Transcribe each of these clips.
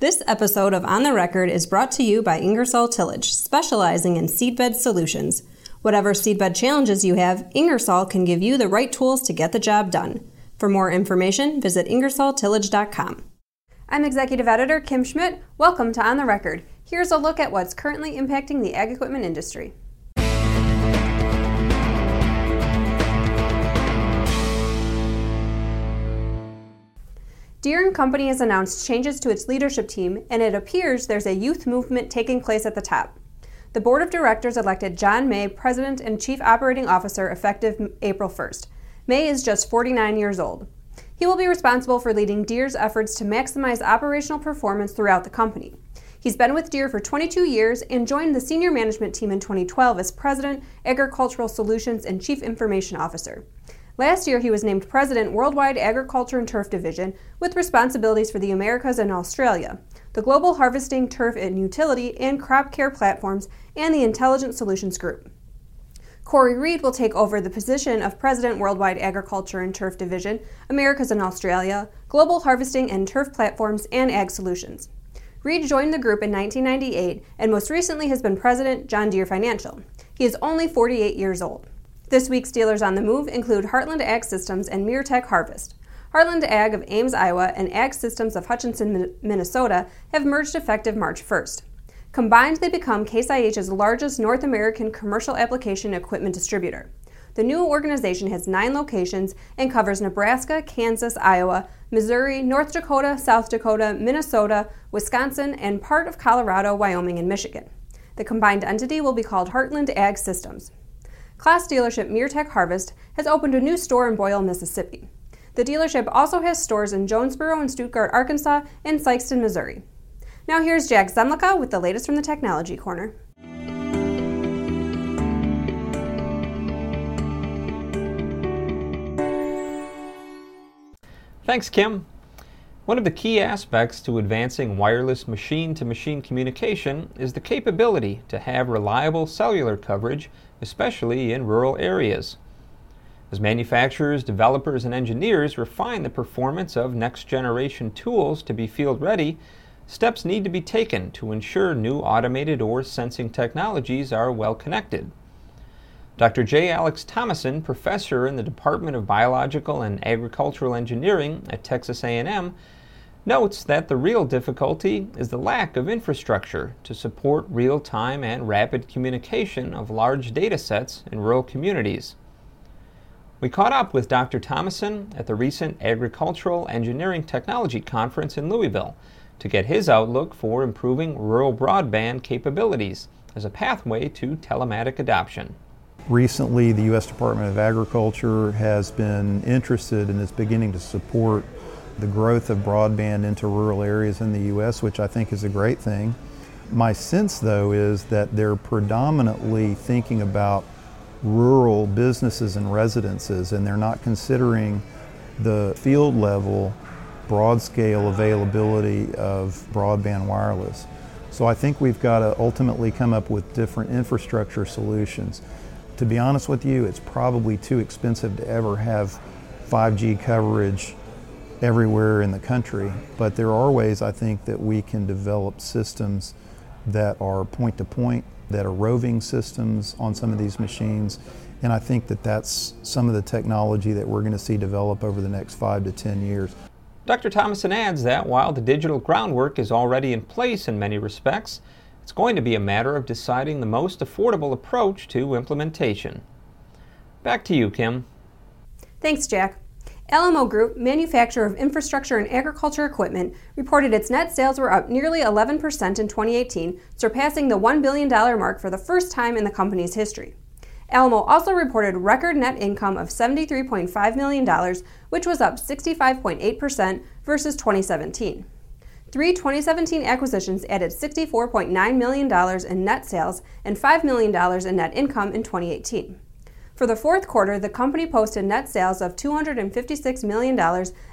This episode of On the Record is brought to you by Ingersoll Tillage, specializing in seedbed solutions. Whatever seedbed challenges you have, Ingersoll can give you the right tools to get the job done. For more information, visit ingersolltillage.com. I'm Executive Editor Kim Schmidt. Welcome to On the Record. Here's a look at what's currently impacting the ag equipment industry. Deere & Company has announced changes to its leadership team, and it appears there's a youth movement taking place at the top. The board of directors elected John May president and chief operating officer effective April 1st. May is just 49 years old. He will be responsible for leading Deere's efforts to maximize operational performance throughout the company. He's been with Deere for 22 years and joined the senior management team in 2012 as President, Agricultural Solutions, and Chief Information Officer. Last year, he was named President, Worldwide Agriculture and Turf Division, with responsibilities for the Americas and Australia, the Global Harvesting, Turf and Utility, and Crop Care Platforms, and the Intelligent Solutions Group. Cory Reed will take over the position of President, Worldwide Agriculture and Turf Division, Americas and Australia, Global Harvesting and Turf Platforms, and Ag Solutions. Reed joined the group in 1998 and most recently has been president, John Deere Financial. He is only 48 years old. This week's dealers on the move include Heartland Ag Systems and Meartech Harvest. Heartland Ag of Ames, Iowa, and Ag Systems of Hutchinson, Minnesota have merged effective March 1st. Combined, they become Case IH's largest North American commercial application equipment distributor. The new organization has nine locations and covers Nebraska, Kansas, Iowa, Missouri, North Dakota, South Dakota, Minnesota, Wisconsin, and part of Colorado, Wyoming, and Michigan. The combined entity will be called Heartland Ag Systems. Claas dealership Meartech Harvest has opened a new store in Boyle, Mississippi. The dealership also has stores in Jonesboro and Stuttgart, Arkansas, and Sikeston, Missouri. Now here's Jack Zemlicka with the latest from the Technology Corner. Thanks, Kim. One of the key aspects to advancing wireless machine to machine communication is the capability to have reliable cellular coverage especially in rural areas. As manufacturers, developers, and engineers refine the performance of next generation tools to be field ready, steps need to be taken to ensure new automated or sensing technologies are well connected. Dr. J. Alex Thomasson, professor in the Department of Biological and Agricultural Engineering at Texas A&M, notes that the real difficulty is the lack of infrastructure to support real time and rapid communication of large data sets in rural communities. We caught up with Dr. Thomasson at the recent Agricultural Engineering Technology Conference in Louisville to get his outlook for improving rural broadband capabilities as a pathway to telematic adoption. Recently, the U.S. Department of Agriculture has been interested and is beginning to support the growth of broadband into rural areas in the U.S., which I think is a great thing. My sense, though, is that they're predominantly thinking about rural businesses and residences, and they're not considering the field level, broad scale availability of broadband wireless. So I think we've got to ultimately come up with different infrastructure solutions. To be honest with you, it's probably too expensive to ever have 5G coverage everywhere in the country, but there are ways I think that we can develop systems that are point to point, that are roving systems on some of these machines. And I think that that's some of the technology that we're going to see develop over the next five to 10 years. Dr. Thomasson adds that while the digital groundwork is already in place in many respects, it's going to be a matter of deciding the most affordable approach to implementation. Back to you, Kim. Thanks, Jack. Alamo Group, manufacturer of infrastructure and agriculture equipment, reported its net sales were up nearly 11% in 2018, surpassing the $1 billion mark for the first time in the company's history. Alamo also reported record net income of $73.5 million, which was up 65.8% versus 2017. Three 2017 acquisitions added $64.9 million in net sales and $5 million in net income in 2018. For the fourth quarter, the company posted net sales of $256 million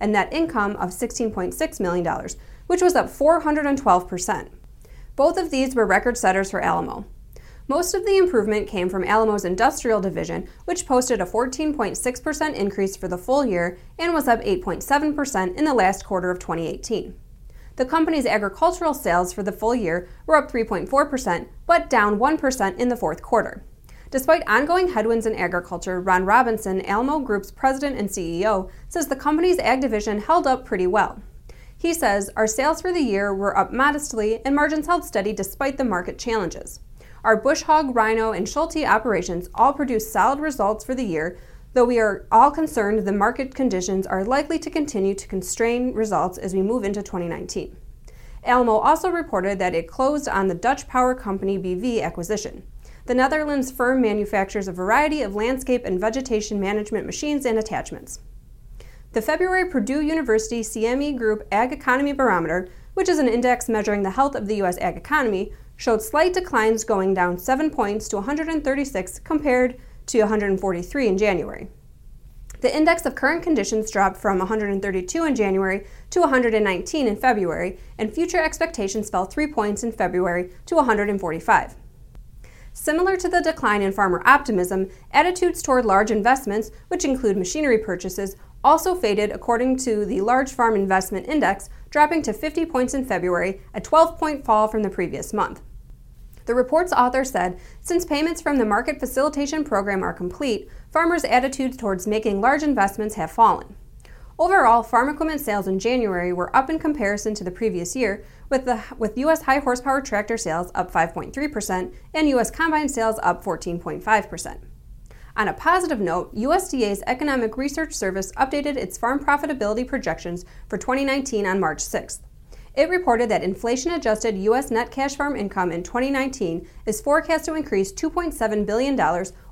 and net income of $16.6 million, which was up 412%. Both of these were record setters for Alamo. Most of the improvement came from Alamo's industrial division, which posted a 14.6% increase for the full year and was up 8.7% in the last quarter of 2018. The company's agricultural sales for the full year were up 3.4%, but down 1% in the fourth quarter. Despite ongoing headwinds in agriculture, Ron Robinson, Alamo Group's president and CEO, says the company's ag division held up pretty well. He says, Our sales for the year were up modestly and margins held steady despite the market challenges. Our bush hog, rhino, and schulte operations all produced solid results for the year, though we are all concerned the market conditions are likely to continue to constrain results as we move into 2019. Alamo also reported that it closed on the Dutch power company BV acquisition. The Netherlands firm manufactures a variety of landscape and vegetation management machines and attachments. The February Purdue University CME Group Ag Economy Barometer, which is an index measuring the health of the U.S. ag economy, showed slight declines going down 7 points to 136 compared to 143 in January. The index of current conditions dropped from 132 in January to 119 in February, and future expectations fell 3 points in February to 145. Similar to the decline in farmer optimism, attitudes toward large investments, which include machinery purchases, also faded according to the Large Farm Investment Index, dropping to 50 points in February, a 12 point fall from the previous month. The report's author said since payments from the Market Facilitation Program are complete, farmers' attitudes towards making large investments have fallen. Overall, farm equipment sales in January were up in comparison to the previous year, with, the, with U.S. high horsepower tractor sales up 5.3% and U.S. combine sales up 14.5%. On a positive note, USDA's Economic Research Service updated its farm profitability projections for 2019 on March 6th. It reported that inflation adjusted U.S. net cash farm income in 2019 is forecast to increase $2.7 billion,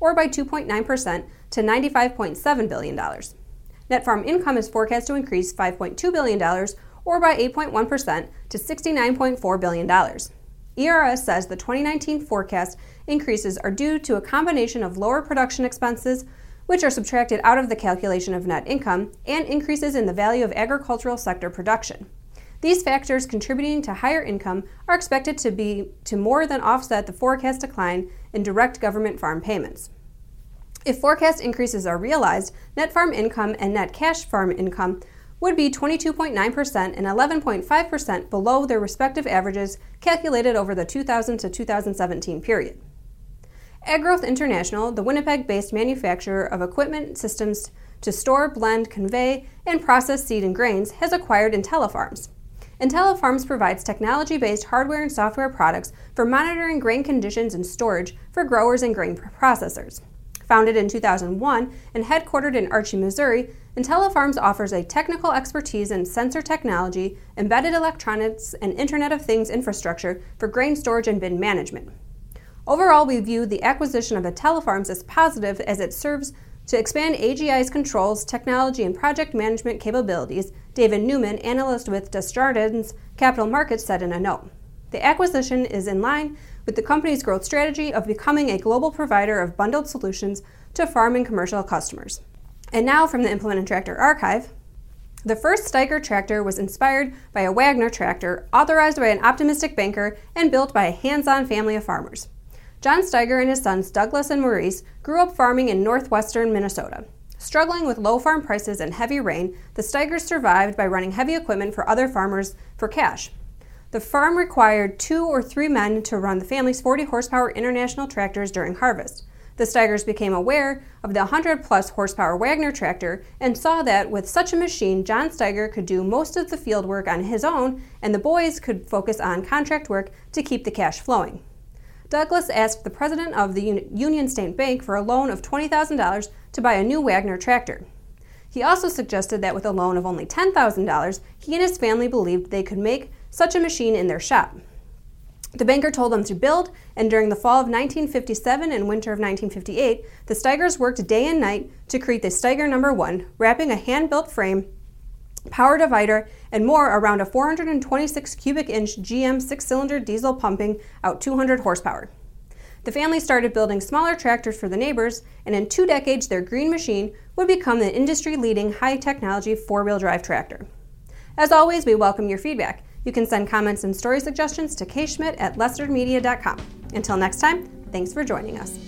or by 2.9%, to $95.7 billion. Net farm income is forecast to increase $5.2 billion, or by 8.1%, to $69.4 billion. ERS says the 2019 forecast increases are due to a combination of lower production expenses, which are subtracted out of the calculation of net income, and increases in the value of agricultural sector production. These factors contributing to higher income are expected to be to more than offset the forecast decline in direct government farm payments. If forecast increases are realized, net farm income and net cash farm income would be 22.9% and 11.5% below their respective averages calculated over the 2000 to 2017 period. AgGrowth International, the Winnipeg based manufacturer of equipment systems to store, blend, convey, and process seed and grains, has acquired IntelliFarms. IntelliFarms provides technology based hardware and software products for monitoring grain conditions and storage for growers and grain processors. Founded in 2001 and headquartered in Archie, Missouri, IntelliFarms offers a technical expertise in sensor technology, embedded electronics, and Internet of Things infrastructure for grain storage and bin management. Overall, we view the acquisition of IntelliFarms as positive as it serves to expand AGI's controls, technology, and project management capabilities, David Newman, analyst with Desjardins Capital Markets, said in a note. The acquisition is in line with the company's growth strategy of becoming a global provider of bundled solutions to farm and commercial customers. And now from the Implement and Tractor Archive. The first Steiger tractor was inspired by a Wagner tractor, authorized by an optimistic banker and built by a hands on family of farmers. John Steiger and his sons Douglas and Maurice grew up farming in northwestern Minnesota. Struggling with low farm prices and heavy rain, the Steigers survived by running heavy equipment for other farmers for cash. The farm required two or three men to run the family's 40 horsepower international tractors during harvest. The Steigers became aware of the 100 plus horsepower Wagner tractor and saw that with such a machine, John Steiger could do most of the field work on his own and the boys could focus on contract work to keep the cash flowing. Douglas asked the president of the Union State Bank for a loan of $20,000 to buy a new Wagner tractor. He also suggested that with a loan of only $10,000, he and his family believed they could make such a machine in their shop. The banker told them to build, and during the fall of 1957 and winter of 1958, the Steigers worked day and night to create the Steiger number 1, wrapping a hand-built frame, power divider, and more around a 426 cubic inch GM six-cylinder diesel pumping out 200 horsepower. The family started building smaller tractors for the neighbors, and in two decades, their green machine would become the industry leading high technology four wheel drive tractor. As always, we welcome your feedback. You can send comments and story suggestions to kschmidt at lessitermedia.com. Until next time, thanks for joining us.